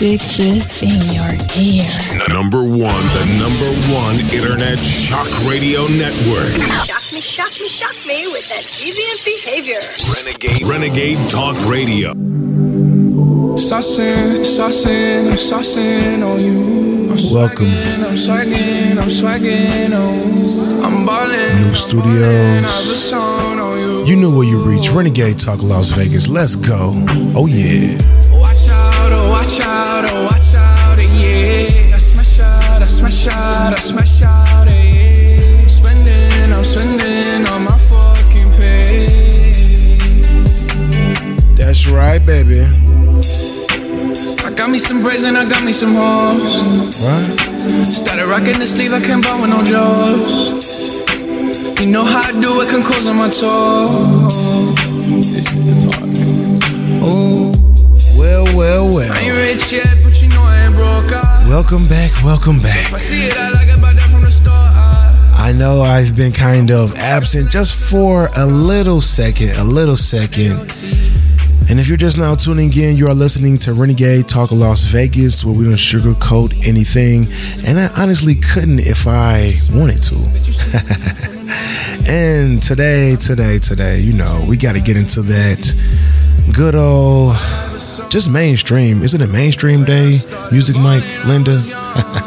Stick this in your ear. Number one, the number one internet shock radio network. Shock me, shock me, shock me with that deviant behavior. Renegade, Renegade Talk Radio. Saucing, saucing, I'm saucing on you. I'm Welcome. swagging, I'm swagging, I'm swagging, oh. I'm ballin'. New I'm studios. ballin', I have a song on you. You know where you reach. Renegade Talk Las Vegas. Let's go. Oh, yeah. Out, oh, watch out, eh, yeah. I smash out, I smash out, I smash out, yeah. I'm spending, I'm spending on my fucking pay. That's right, baby. I got me some braids and I got me some hoes. Right? Started rocking the sleeve, I can't buy with no jaws. You know how I do it, can close on my toes. Oh, Well, well, I ain't rich yet, but you know I ain't broke. I, Welcome back. Welcome if I back. see it, I like it, that from the store. I, uh. I know I've been kind of absent just for a little second, a little second. And if you're just now tuning in, you are listening to Renegade Talk of Las Vegas, where we don't sugarcoat anything. And I honestly couldn't if I wanted to. and today, today, today, you know, we got to get into that good old, just mainstream. Isn't it mainstream day? Music Mike, Linda?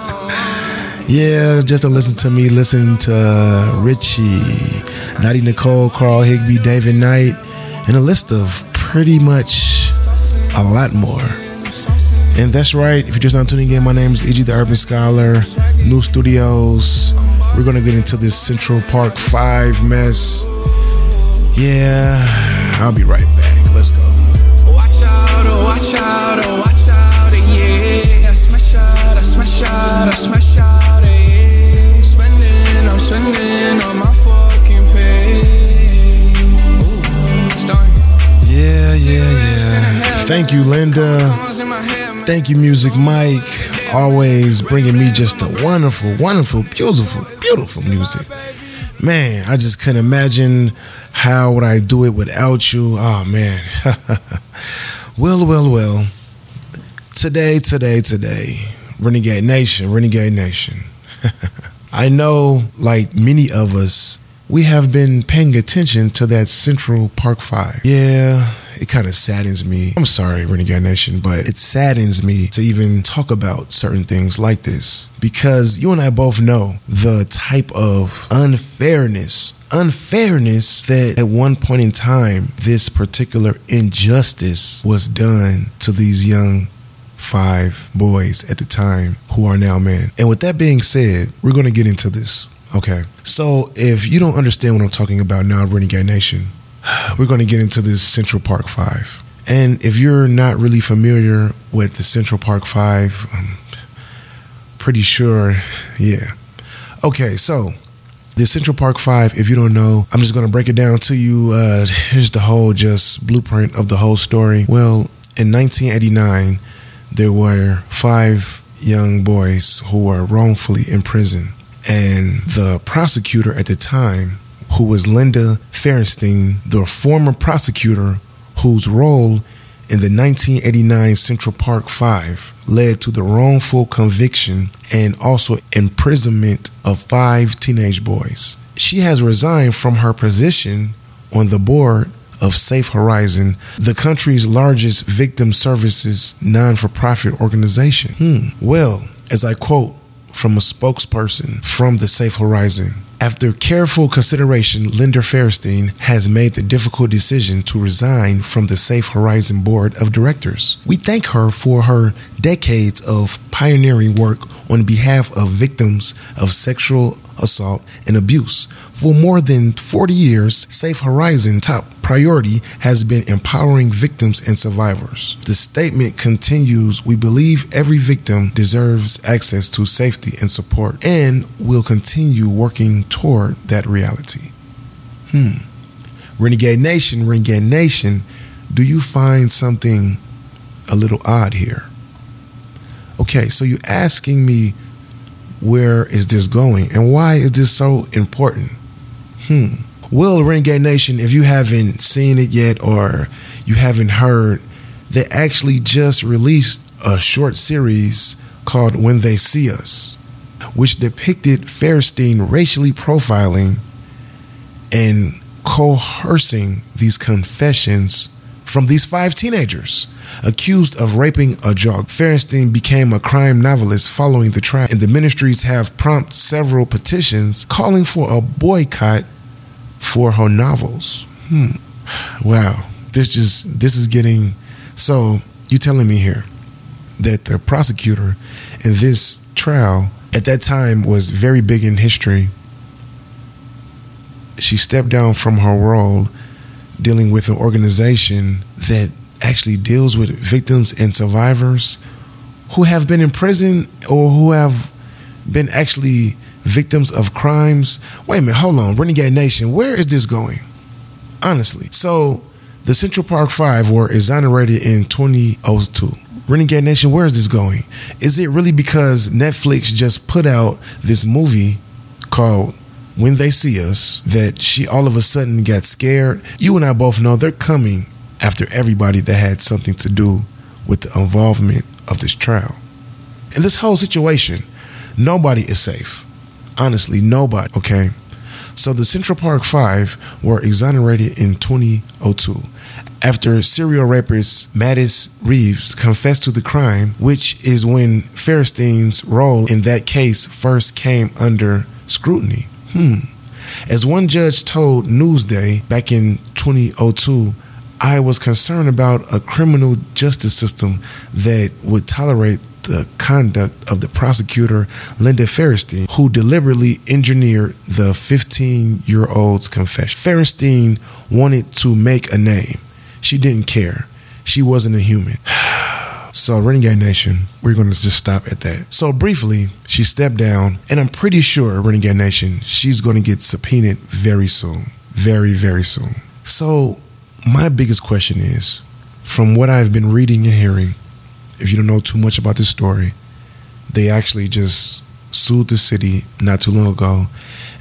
Yeah, just to listen to me, listen to Richie, Natty Nicole, Carl Higbie, David Knight, and a list of pretty much a lot more. And that's right, if you're just not tuning in, my name is E.G. the Urban Scholar, New Studios. We're gonna get into this Central Park 5 mess. Yeah, I'll be right back. Let's go. watch out, oh, watch out, oh, watch out, yeah. I smash out, I smash out, I smash out, yeah. I'm spending, I'm spending on my fucking pay. Ooh. Yeah, yeah, yeah. Thank you, Linda. Thank you, Music Mike. Always bringing me just a wonderful, wonderful, beautiful, beautiful music. Man, I just couldn't imagine how would I do it without you. Oh man. well, well, well. Today, today, today, Renegade Nation, Renegade Nation. I know, like many of us, we have been paying attention to that Central Park 5. Yeah, it kind of saddens me. I'm sorry, Renegade Nation, but it saddens me to even talk about certain things like this because you and I both know the type of unfairness, unfairness that at one point in time, this particular injustice was done to these young five boys at the time who are now men. And with that being said, we're going to get into this. Okay. So if you don't understand what I'm talking about now, Renegade Nation, we're going to get into this Central Park 5. And if you're not really familiar with the Central Park 5, I'm pretty sure, yeah. Okay, so the Central Park 5, if you don't know, I'm just going to break it down to you. Uh, here's the whole just blueprint of the whole story. Well, in 1989, there were five young boys who were wrongfully imprisoned. And the prosecutor at the time, who was Linda Fairstein, the former prosecutor whose role in the 1989 Central Park Five led to the wrongful conviction and also imprisonment of five teenage boys. She has resigned from her position on the board of Safe Horizon, the country's largest victim services non for profit organization. Hmm. Well, as I quote from a spokesperson from the Safe Horizon, after careful consideration, Linda Fairstein has made the difficult decision to resign from the Safe Horizon Board of Directors. We thank her for her decades of pioneering work on behalf of victims of sexual assault and abuse. For more than 40 years, Safe Horizon top priority has been empowering victims and survivors. The statement continues We believe every victim deserves access to safety and support, and will continue working toward that reality. Hmm. Renegade Nation, Renegade Nation, do you find something a little odd here? Okay, so you're asking me where is this going and why is this so important? Hmm. Well, Renegade Nation, if you haven't seen it yet or you haven't heard, they actually just released a short series called When They See Us, which depicted Fairstein racially profiling and coercing these confessions from these five teenagers accused of raping a jog. Fairstein became a crime novelist following the trial, and the ministries have prompted several petitions calling for a boycott for her novels. Hmm. Wow. This just this is getting so you telling me here that the prosecutor in this trial at that time was very big in history. She stepped down from her role dealing with an organization that actually deals with victims and survivors who have been in prison or who have been actually victims of crimes. Wait a minute, hold on. Renegade Nation, where is this going? Honestly. So, the Central Park Five were exonerated in 2002. Renegade Nation, where is this going? Is it really because Netflix just put out this movie called When They See Us that she all of a sudden got scared? You and I both know they're coming after everybody that had something to do with the involvement of this trial. In this whole situation, nobody is safe. Honestly, nobody, okay? So the Central Park Five were exonerated in 2002 after serial rapist Mattis Reeves confessed to the crime, which is when Fairstein's role in that case first came under scrutiny. Hmm. As one judge told Newsday back in 2002, I was concerned about a criminal justice system that would tolerate the conduct of the prosecutor, Linda Fairstein, who deliberately engineered the 15 year old's confession. Fairstein wanted to make a name. She didn't care. She wasn't a human. So, Renegade Nation, we're going to just stop at that. So, briefly, she stepped down, and I'm pretty sure, Renegade Nation, she's going to get subpoenaed very soon. Very, very soon. So, my biggest question is from what I've been reading and hearing, if you don't know too much about this story, they actually just sued the city not too long ago,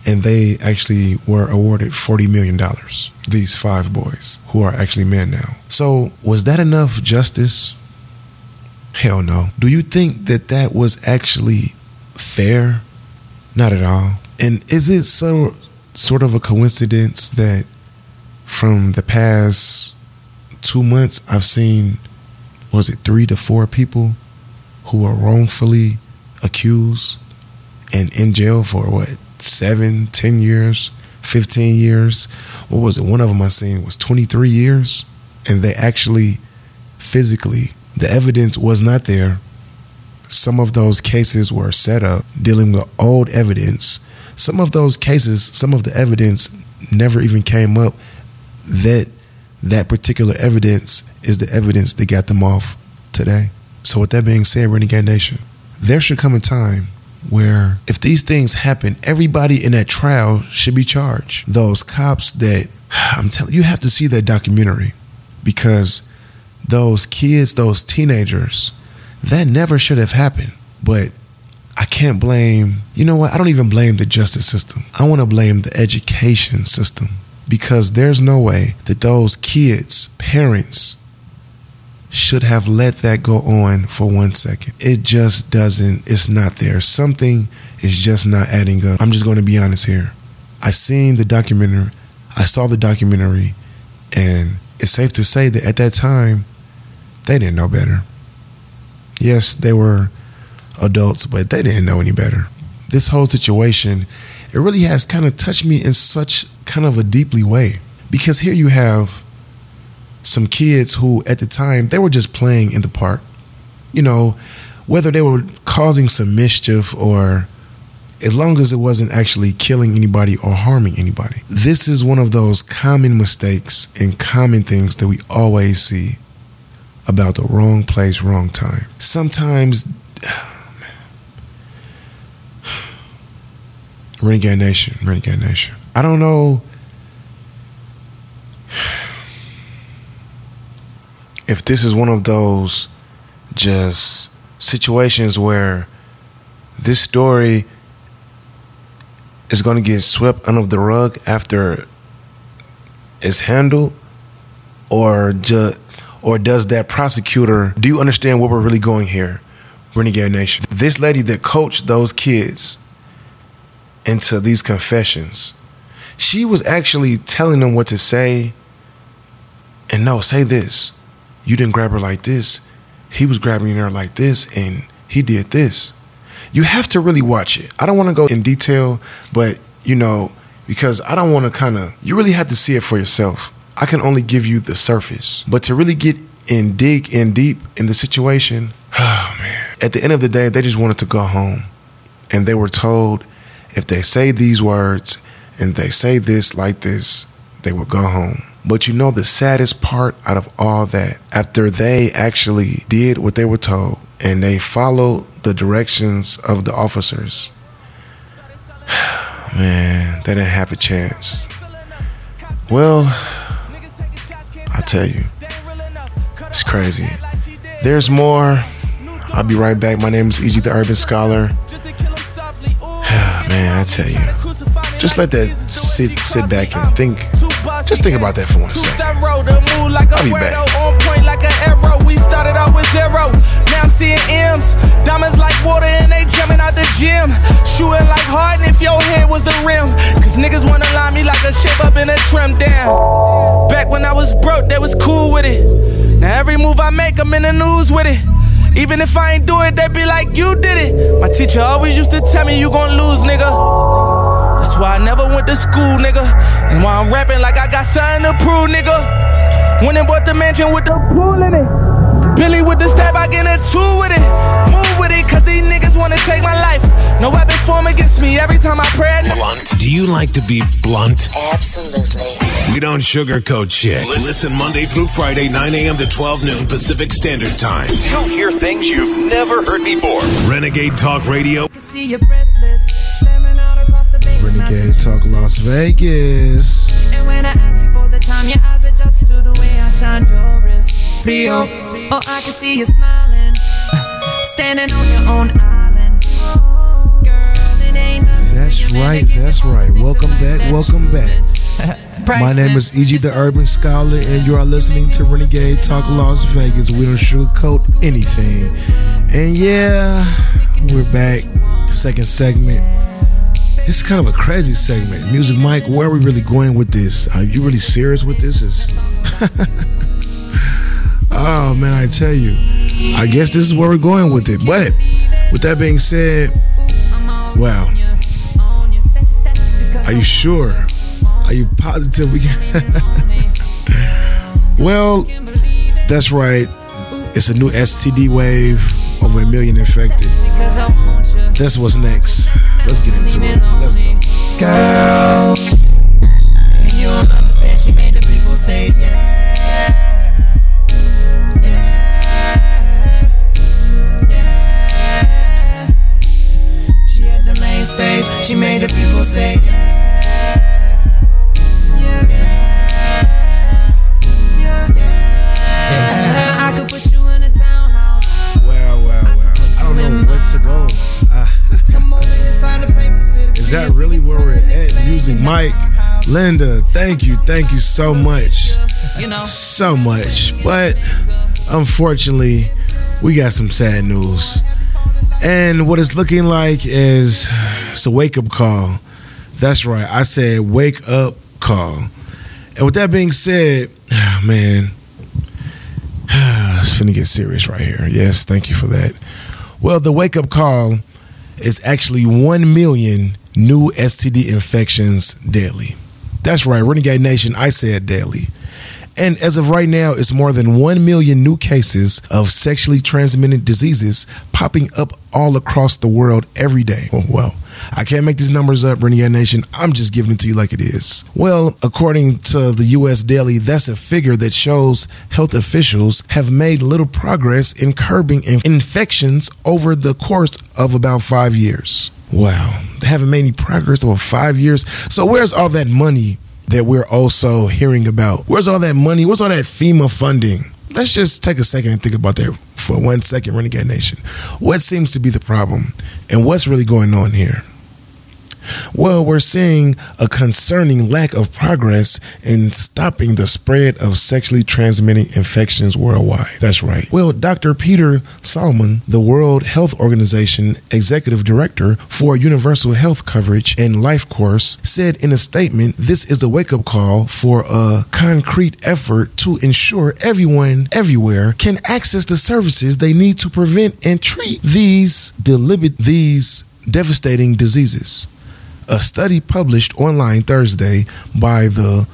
and they actually were awarded $40 million. These five boys who are actually men now. So, was that enough justice? Hell no. Do you think that that was actually fair? Not at all. And is it so sort of a coincidence that from the past two months I've seen was it three to four people who were wrongfully accused and in jail for what seven, ten years, fifteen years. What was it? One of them I seen was twenty three years, and they actually physically the evidence was not there. Some of those cases were set up dealing with old evidence. Some of those cases, some of the evidence never even came up that that particular evidence is the evidence that got them off today. So, with that being said, Renegade Nation, there should come a time where if these things happen, everybody in that trial should be charged. Those cops that I'm telling you have to see that documentary because those kids, those teenagers, that never should have happened. But I can't blame, you know what? I don't even blame the justice system. I want to blame the education system because there's no way that those kids' parents should have let that go on for one second. It just doesn't, it's not there. Something is just not adding up. I'm just going to be honest here. I seen the documentary, I saw the documentary, and it's safe to say that at that time, they didn't know better. Yes, they were adults, but they didn't know any better. This whole situation, it really has kind of touched me in such kind of a deeply way. Because here you have some kids who at the time they were just playing in the park. You know, whether they were causing some mischief or as long as it wasn't actually killing anybody or harming anybody. This is one of those common mistakes and common things that we always see about the wrong place, wrong time. Sometimes, Renegade Nation, Renegade Nation. I don't know if this is one of those just situations where this story is going to get swept under the rug after it's handled or just Or does that prosecutor, do you understand where we're really going here, Renegade Nation? This lady that coached those kids into these confessions, she was actually telling them what to say. And no, say this. You didn't grab her like this. He was grabbing her like this, and he did this. You have to really watch it. I don't want to go in detail, but you know, because I don't want to kind of, you really have to see it for yourself. I can only give you the surface, but to really get and dig in deep in the situation, oh man. At the end of the day, they just wanted to go home. And they were told if they say these words and they say this like this, they will go home. But you know the saddest part out of all that, after they actually did what they were told and they followed the directions of the officers, man, they didn't have a chance. Well, tell you, it's crazy. There's more. I'll be right back. My name is EG the Urban Scholar. Man, I tell you, just let that sit sit back and think. Just think about that for one second. I'll be back. Seeing M's. Diamonds like water and they jumping out the gym. Shooting like Harden if your head was the rim. Cause niggas wanna line me like a shape up in a trim down. Back when I was broke, they was cool with it. Now every move I make, I'm in the news with it. Even if I ain't do it, they be like, you did it. My teacher always used to tell me, you gon' lose, nigga. That's why I never went to school, nigga. And why I'm rapping like I got something to prove, nigga. When they bought the mansion with the pool in it. Billy with the stab, I get a two with it. Move with it, cause these niggas wanna take my life. No weapon form against me every time I pray. Blunt. Do you like to be blunt? Absolutely. We don't sugarcoat shit. Listen Monday through Friday, 9 a.m. to 12 noon Pacific Standard Time. You'll hear things you've never heard before. Renegade Talk Radio. See you breathless, staring out across the bay. Renegade Talk Las Vegas. And when I ask you for the time, your eyes adjust to the way I shine your wrist. Frio. Oh, I can see you smiling, standing on your own right, that's right. Welcome back, welcome back. My name is. EG the Urban Scholar, and you are listening to Renegade Talk Las Vegas. We don't sugarcoat anything. And yeah, we're back. Second segment. It's kind of a crazy segment. Music Mike, where are we really going with this? Are you really serious with this? Is Oh man, I tell you. I guess this is where we're going with it. But with that being said, wow. Are you sure? Are you positive we can? well, that's right. It's a new STD wave, over a million infected. Because I want you. That's what's next. Let's get into it. Let's go. Girl, Linda, thank you. Thank you so much. You know. so much. But unfortunately, we got some sad news. And what it's looking like is it's a wake up call. That's right. I said wake up call. And with that being said, man, it's finna get serious right here. Yes, thank you for that. Well, the wake up call is actually 1 million new STD infections daily. That's right, Renegade Nation, I said daily. And as of right now, it's more than 1 million new cases of sexually transmitted diseases popping up all across the world every day. Oh, well, I can't make these numbers up, Renegade Nation. I'm just giving it to you like it is. Well, according to the US Daily, that's a figure that shows health officials have made little progress in curbing infections over the course of about five years. Wow, haven't made any progress over five years. So, where's all that money that we're also hearing about? Where's all that money? Where's all that FEMA funding? Let's just take a second and think about that for one second, Renegade Nation. What seems to be the problem? And what's really going on here? Well, we're seeing a concerning lack of progress in stopping the spread of sexually transmitted infections worldwide. That's right. Well, Dr. Peter Salama, the World Health Organization Executive Director for Universal Health Coverage and Life Course, said in a statement this is a wake up call for a concrete effort to ensure everyone everywhere can access the services they need to prevent and treat these deliberate these devastating diseases. A study published online Thursday by the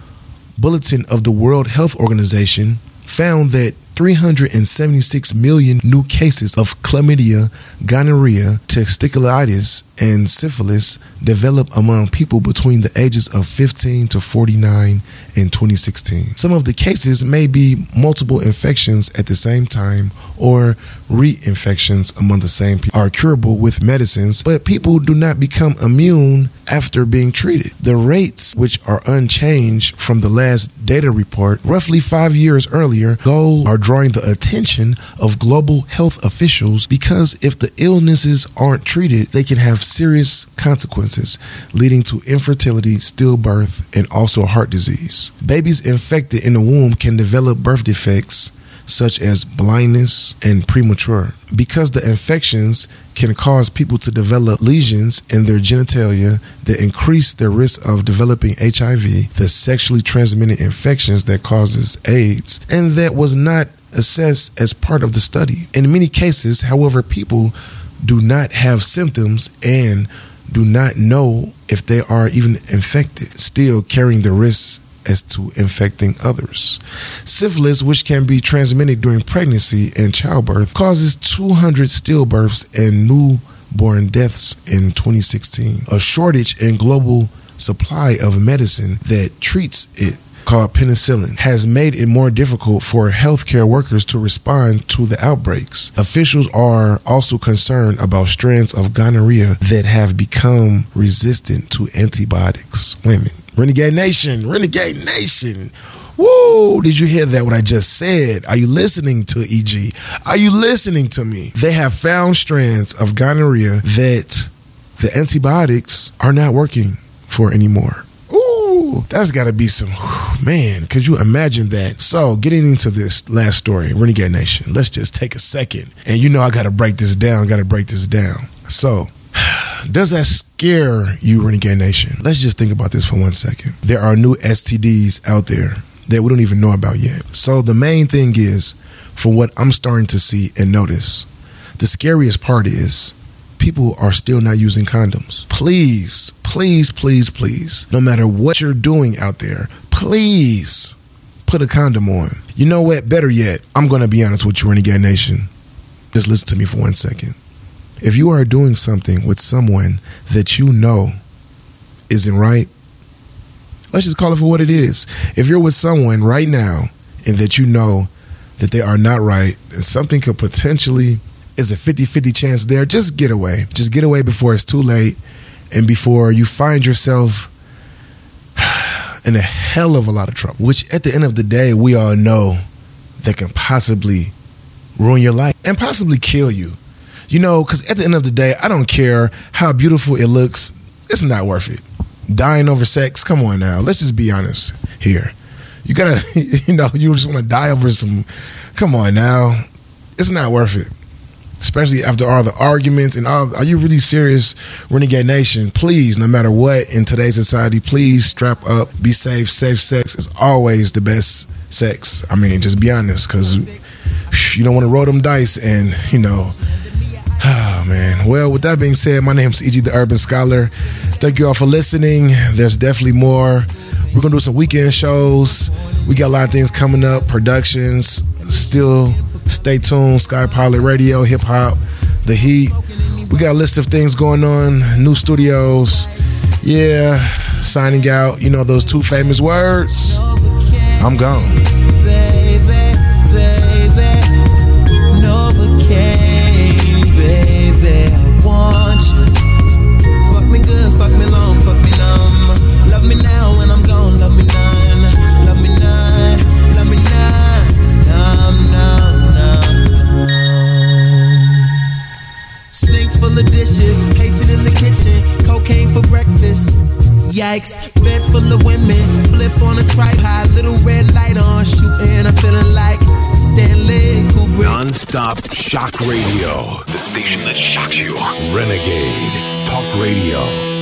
Bulletin of the World Health Organization found that 376 million new cases of chlamydia, gonorrhea, testicleitis, and syphilis developed among people between the ages of 15 to 49 in 2016. Some of the cases may be multiple infections at the same time or reinfections among the same people are curable with medicines, but people do not become immune after being treated. The rates, which are unchanged from the last data report, roughly five years earlier, go are drawing the attention of global health officials because if the illnesses aren't treated, they can have serious consequences, leading to infertility, stillbirth, and also heart disease. Babies infected in the womb can develop birth defects such as blindness and premature. Because the infections can cause people to develop lesions in their genitalia that increase their risk of developing HIV, the sexually transmitted infections that causes AIDS, and that was not assessed as part of the study. In many cases, however, people do not have symptoms and do not know if they are even infected, still carrying the risk as to infecting others. Syphilis, which can be transmitted during pregnancy and childbirth, causes 200 stillbirths and newborn deaths in 2016. A shortage in global supply of medicine that treats it called penicillin has made it more difficult for healthcare workers to respond to the outbreaks. Officials are also concerned about strands of gonorrhea that have become resistant to antibiotics. Women. Renegade Nation, Renegade Nation. Whoa, did you hear that? What I just said? Are you listening to EG? Are you listening to me? They have found strands of gonorrhea that the antibiotics are not working for anymore. Ooh, that's got to be some man. Could you imagine that? So, getting into this last story, Renegade Nation. Let's just take a second, and you know I got to break this down. Got to break this down. So, does that scare you, Renegade Nation? Let's just think about this for one second. There are new STDs out there that we don't even know about yet. So, the main thing is, from what I'm starting to see and notice, the scariest part is people are still not using condoms. Please, please, please, please, no matter what you're doing out there, please put a condom on. You know what? Better yet, I'm going to be honest with you, Renegade Nation. Just listen to me for one second. If you are doing something with someone that you know isn't right, let's just call it for what it is. If you're with someone right now and that you know that they are not right and something could potentially is a 50-50 chance there, just get away. Just get away before it's too late and before you find yourself in a hell of a lot of trouble, which at the end of the day, we all know that can possibly ruin your life and possibly kill you. You know, because at the end of the day, I don't care how beautiful it looks, it's not worth it. Dying over sex, come on now. Let's just be honest here. You gotta, you know, you just wanna die over some, come on now. It's not worth it especially after all the arguments and all. Are you really serious, Renegade Nation? Please, no matter what in today's society, please strap up, be safe. Safe sex is always the best sex. I mean, just be honest, because you don't want to roll them dice and you know. Oh man. Well, with that being said, my name is EG the Urban Scholar. Thank you all for listening. There's definitely more. We're gonna do some weekend shows. We got a lot of things coming up, productions, still Stay tuned. Sky Pilot Radio, Hip Hop, The Heat. We got a list of things going on, new studios. Yeah, signing out. You know those two famous words. I'm gone. stop shock radio. The station that shocks you. Renegade Talk Radio.